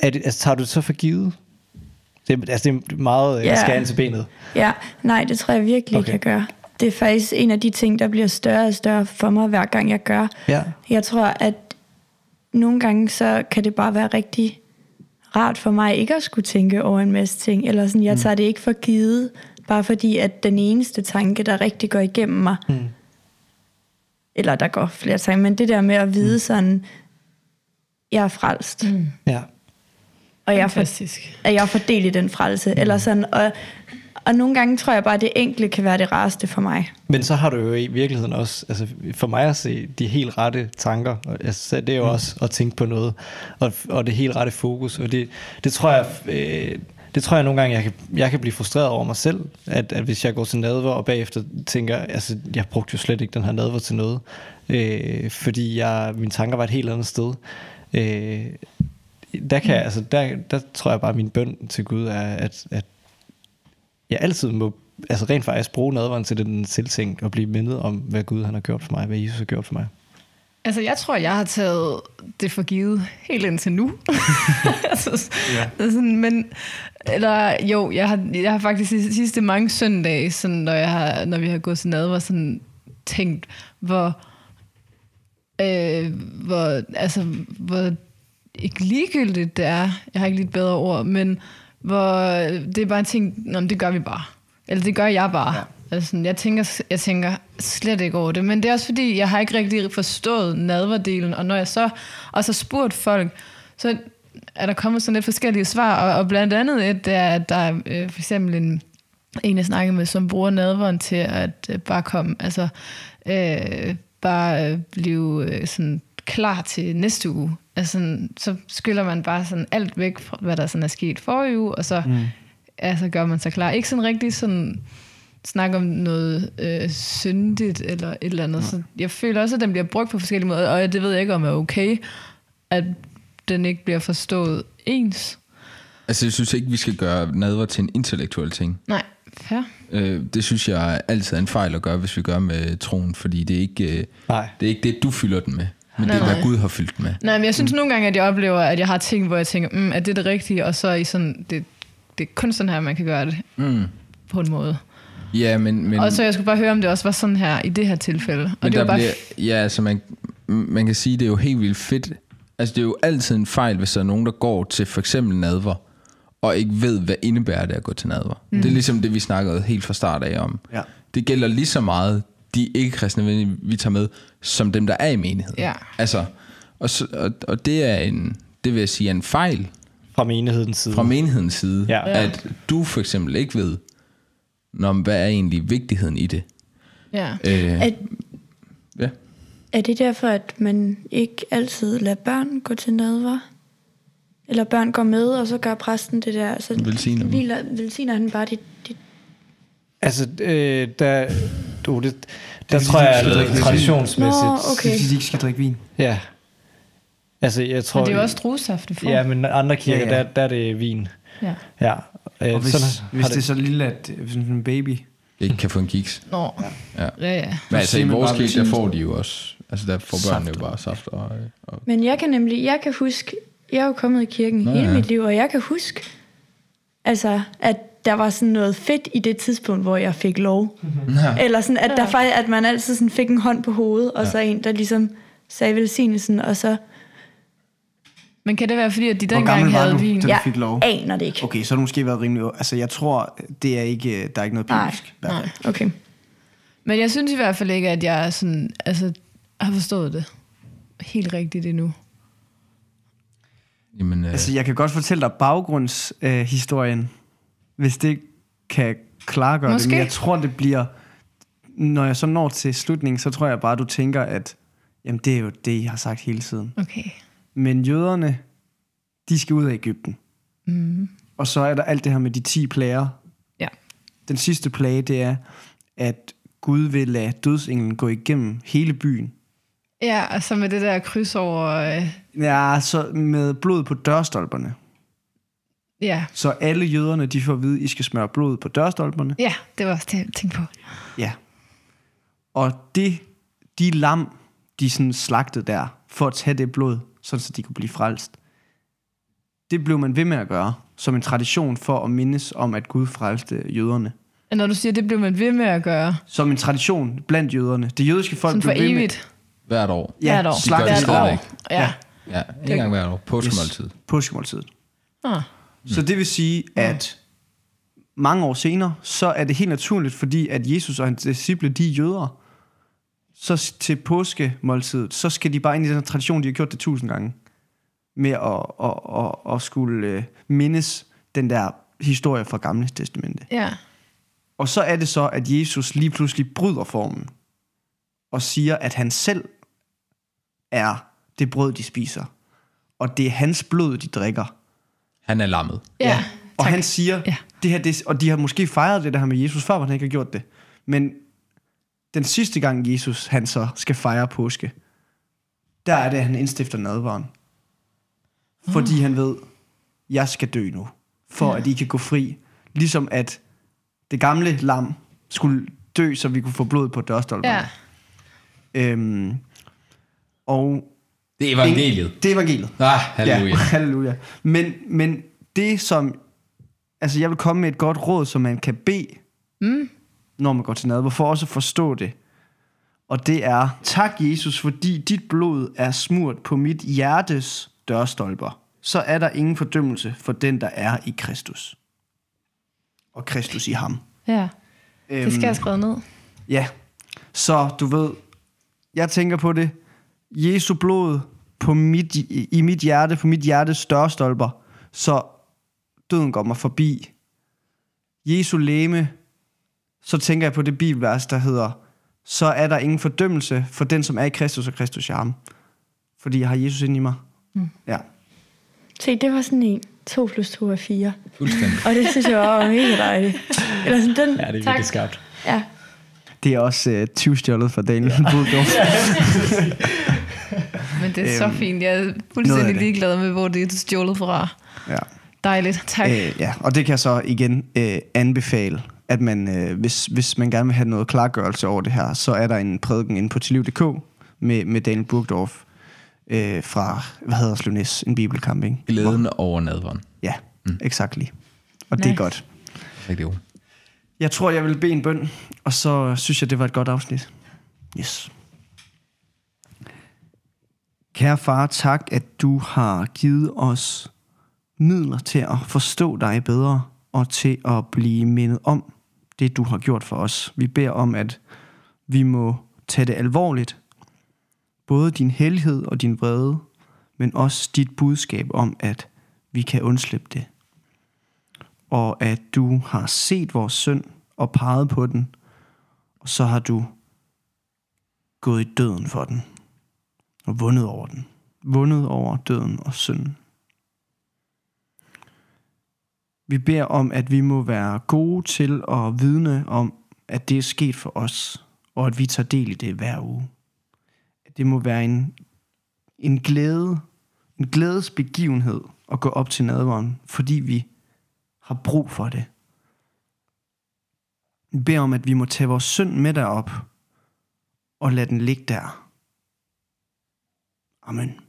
Er det, altså, tager du det så for givet? Det, er- altså, det er meget Ja. yeah. skæren til benet. Ja, nej, det tror jeg virkelig Okay. okay. kan gøre. Det er faktisk en af de ting, der bliver større og større for mig, hver gang jeg gør. Ja. Jeg tror, at nogle gange, så kan det bare være rigtig rart for mig ikke at skulle tænke over en masse ting. Eller sådan, jeg tager det ikke for givet, bare fordi, at den eneste tanke, der rigtig går igennem mig, Mm. eller der går flere tanker, men det der med at vide sådan, jeg er frelst, mm. Ja. og jeg er, for, Fantastisk. at jeg er fordelt i den frelse. Mm. Eller sådan, og, og nogle gange tror jeg bare, at det enkle kan være det rareste for mig. Men så har du jo i virkeligheden også, altså for mig at se, de helt rette tanker. Og Altså, det er jo mm. også at tænke på noget, og, og det helt rette fokus. Og det, det tror jeg, øh, det tror jeg nogle gange, jeg kan, jeg kan blive frustreret over mig selv, at, at hvis jeg går til nadver, og bagefter tænker, altså jeg brugte jo slet ikke den her nadver til noget, øh, fordi jeg, mine tanker var et helt andet sted. Øh, der, kan, jeg, altså, der, der tror jeg bare, at min bøn til Gud er, at, at jeg altid må altså rent faktisk bruge nadveren til den tiltænkt, og blive mindet om, hvad Gud han har gjort for mig, hvad Jesus har gjort for mig. Altså, jeg tror, jeg har taget det for givet helt indtil nu. [LAUGHS] [LAUGHS] altså, ja. sådan, men, eller jo, jeg har, jeg har faktisk de sidste mange søndage, sådan, når, jeg har, når vi har gået til nadver, sådan tænkt, hvor, øh, hvor, altså, hvor ikke ligegyldigt det er, jeg har ikke lige et bedre ord, men hvor det er bare en ting, Nå, det gør vi bare. Eller det gør jeg bare. Ja. Altså, sådan, jeg, tænker, jeg tænker slet ikke over det. Men det er også fordi, jeg har ikke rigtig forstået nadverdelen, og når jeg så også har spurgt folk, så er der kommet sådan lidt forskellige svar, og, og blandt andet et, det er, at der er øh, for eksempel en, en, jeg snakker med, som bruger nadveren til at øh, bare komme, altså øh, bare øh, blive øh, sådan klar til næste uge. Altså, sådan, så skyller man bare sådan alt væk fra, hvad der sådan er sket forrige uge, og så mm. altså, gør man sig klar. Ikke sådan rigtig sådan snakke om noget øh, syndigt eller et eller andet. Så jeg føler også, at den bliver brugt på forskellige måder, og det ved jeg ikke, om er okay, at den ikke bliver forstået ens. Altså, jeg synes ikke, vi skal gøre nadver til en intellektuel ting. Nej, fair. Øh, det synes jeg altid er en fejl at gøre, hvis vi gør med troen, fordi det er ikke, øh, Nej. det, er ikke det, du fylder den med, men Nej, det er, hvad nej. Gud har fyldt med. Nej, men jeg synes mm. nogle gange, at jeg oplever, at jeg har ting, hvor jeg tænker, mm, er det det rigtige? Og så er I sådan, det, det er kun sådan her, man kan gøre det Mm. på en måde. Ja, men, men, og så jeg skulle bare høre, om det også var sådan her i det her tilfælde. Og men det der var bare bliver, ja, altså man, man kan sige, det er jo helt vildt fedt. Altså, det er jo altid en fejl, hvis der er nogen, der går til for eksempel nadver, og ikke ved, hvad indebærer det at gå til nadver. Mm. Det er ligesom det, vi snakkede helt fra start af om. Ja. Det gælder lige så meget de ikke-kristne venner, vi tager med, som dem, der er i menigheden. Ja. Altså, og, så, og, og det er en, det vil jeg sige, er en fejl Fra menighedens side. fra menighedens side, Ja. at du for eksempel ikke ved, når, hvad er egentlig vigtigheden i det. ja. Øh, Er, ja. er det derfor, at man ikke altid lader børn gå til nadver? Eller børn går med, og så gør præsten det der, så Velsigner hviler, velsigner han bare dit, dit Altså, øh, der, du, det, der fordi, tror de jeg, at traditionsmæssigt... Nå, Det er okay. fordi, de ikke skal drikke vin. Ja. Altså, jeg tror... Men det er jo også druesaft, du får. Ja, men andre kirker, ja. ja. Der, der er det vin. ja. Ja. Øh, Og hvis, sådan hvis har det er så lille, at øh, sådan en baby... Ikke kan få en kiks. Nå, Ja. ja, ja. Men altså, i vores kirke, der får de jo også... Altså, der får børnene jo bare saft og... og Men jeg kan nemlig, jeg kan huske, jeg er jo kommet i kirken Nå, hele ja. mit liv, og jeg kan huske, altså, at der var sådan noget fedt i det tidspunkt, hvor jeg fik lov. Ja. Eller sådan, at, der faktisk, at man altid sådan fik en hånd på hovedet, og Ja. så en, der ligesom sagde velsignelsen, og så Men kan det være, fordi at de Hvor dengang havde du, vin? da du jeg fik lov? aner det ikke. Okay, så har du måske været rimelig... Altså, jeg tror, det er ikke, der er ikke noget Nej, hvert fald. nej, okay. Men jeg synes i hvert fald ikke, at jeg sådan, altså, har forstået det helt rigtigt endnu. Jamen, øh, Altså, jeg kan godt fortælle dig baggrundshistorien, øh, hvis det kan klargøre Måske. det. Men jeg tror, det bliver... når jeg så når til slutningen, så tror jeg bare, du tænker, at jamen, det er jo det, I har sagt hele tiden. Okay. Men jøderne, de skal ud af Ægypten. Mm. Og så er der alt det her med de 10 plager. Ja. Den sidste plage, det er, at Gud vil lade dødsenglen gå igennem hele byen. Ja, altså med det der kryds over... Øh, Ja, så med blod på dørstolperne. ja. Så alle jøderne, de får at vide, at I skal smøre blod på dørstolperne. ja, det var også det, jeg tænkte på. Ja. Og det, de lam, de sådan slagtede der, for at tage det blod, sådan så de kunne blive frelst, det blev man ved med at gøre, som en tradition for at mindes om, at Gud frelste jøderne. Og når du siger, det blev man ved med at gøre, Som en tradition blandt jøderne. Det jødiske folk sådan for blev ved med... evigt, Hvert år. Ja, hvert år. de hvert år. Ja. Ja. Ja, en gang hvert år. Påskemåltid. Påskemåltidet. Ah. Så det vil sige, at mange år senere, så er det helt naturligt, fordi at Jesus og hans disciple, de er jøder, så til påskemåltidet, så skal de bare ind i den her tradition, de har gjort det tusind gange, med at, at, at, at skulle øh, mindes den der historie fra Gamle Testamente. Ja. Og så er det så, at Jesus lige pludselig bryder formen, og siger, at han selv er det brød, de spiser. Og det er hans blod, de drikker. Han er lammet. Ja, Og tak. han siger, Ja. det her, det, og de har måske fejret det der her med Jesus, før man ikke har gjort det. Men den sidste gang Jesus, han så skal fejre påske, der er det, at han indstifter nadvaren. Fordi han ved, jeg skal dø nu, for at I kan gå fri. Ligesom at det gamle lam skulle dø, så vi kunne få blod på dørstolperne. Ja. Øhm, og Det er evangeliet. det er evangeliet. Ah, halleluja. Ja, [LAUGHS] halleluja. Men, men det som... Altså, jeg vil komme med et godt råd, som man kan bede, mm. Når man går til nadver, for også at forstå det. Og det er, tak Jesus, fordi dit blod er smurt på mit hjertes dørstolper. Så er der ingen fordømmelse for den, der er i Kristus. Og Kristus i ham. ja. Det skal jeg skrive ned. Ja, så du ved, jeg tænker på det. Jesu blod på mit, i, i mit hjerte, på mit hjertes dørstolper, så døden går mig forbi. Jesu læme, så tænker jeg på det bibelvers, der hedder, så er der ingen fordømmelse for den, som er i Kristus og Kristus i ham. Fordi jeg har Jesus ind i mig. Mm. Ja. Se, det var sådan en 2 plus 2 er 4. Fuldstændig. Og det synes jeg var mega dejligt. Eller sådan den. Ja, det er Tak. virkelig skarpt. Ja. Det er også øh, 20 stjålet fra Daniel Budgaard. [LAUGHS] Men det er så Øhm, fint. Jeg er fuldstændig ligeglad med, hvor det er stjålet fra. ja. Dejligt. Tak. Øh, ja, og det kan jeg så igen øh, anbefale, at man, øh, hvis, hvis man gerne vil have noget klargørelse over det her, så er der en prædiken inde på tilliv.dk med, med Daniel Burgdorf øh, fra, hvad hedder Slunæs, en bibelkamp, ikke? Glæden over nadveren. Ja, mm. exakt lige. Og det er Nice. godt. Rigtig god. Jeg tror, jeg vil bede en bøn, og så synes jeg, det var et godt afsnit. Yes. Kære far, tak, at du har givet os midler til at forstå dig bedre, og til at blive mindet om det, du har gjort for os. Vi beder om, at vi må tage det alvorligt, både din hellighed og din vrede, men også dit budskab om, at vi kan undslippe det og at du har set vores synd og peget på den, og så har du gået i døden for den, og vundet over den. Vundet over døden og synden. Vi beder om, at vi må være gode til at vidne om, at det er sket for os, og at vi tager del i det hver uge. At det må være en, en glæde, en glædesbegivenhed at gå op til nadveren, fordi vi har brug for det. Vi beder om, at vi må tage vores synd med derop og lade den ligge der. Amen.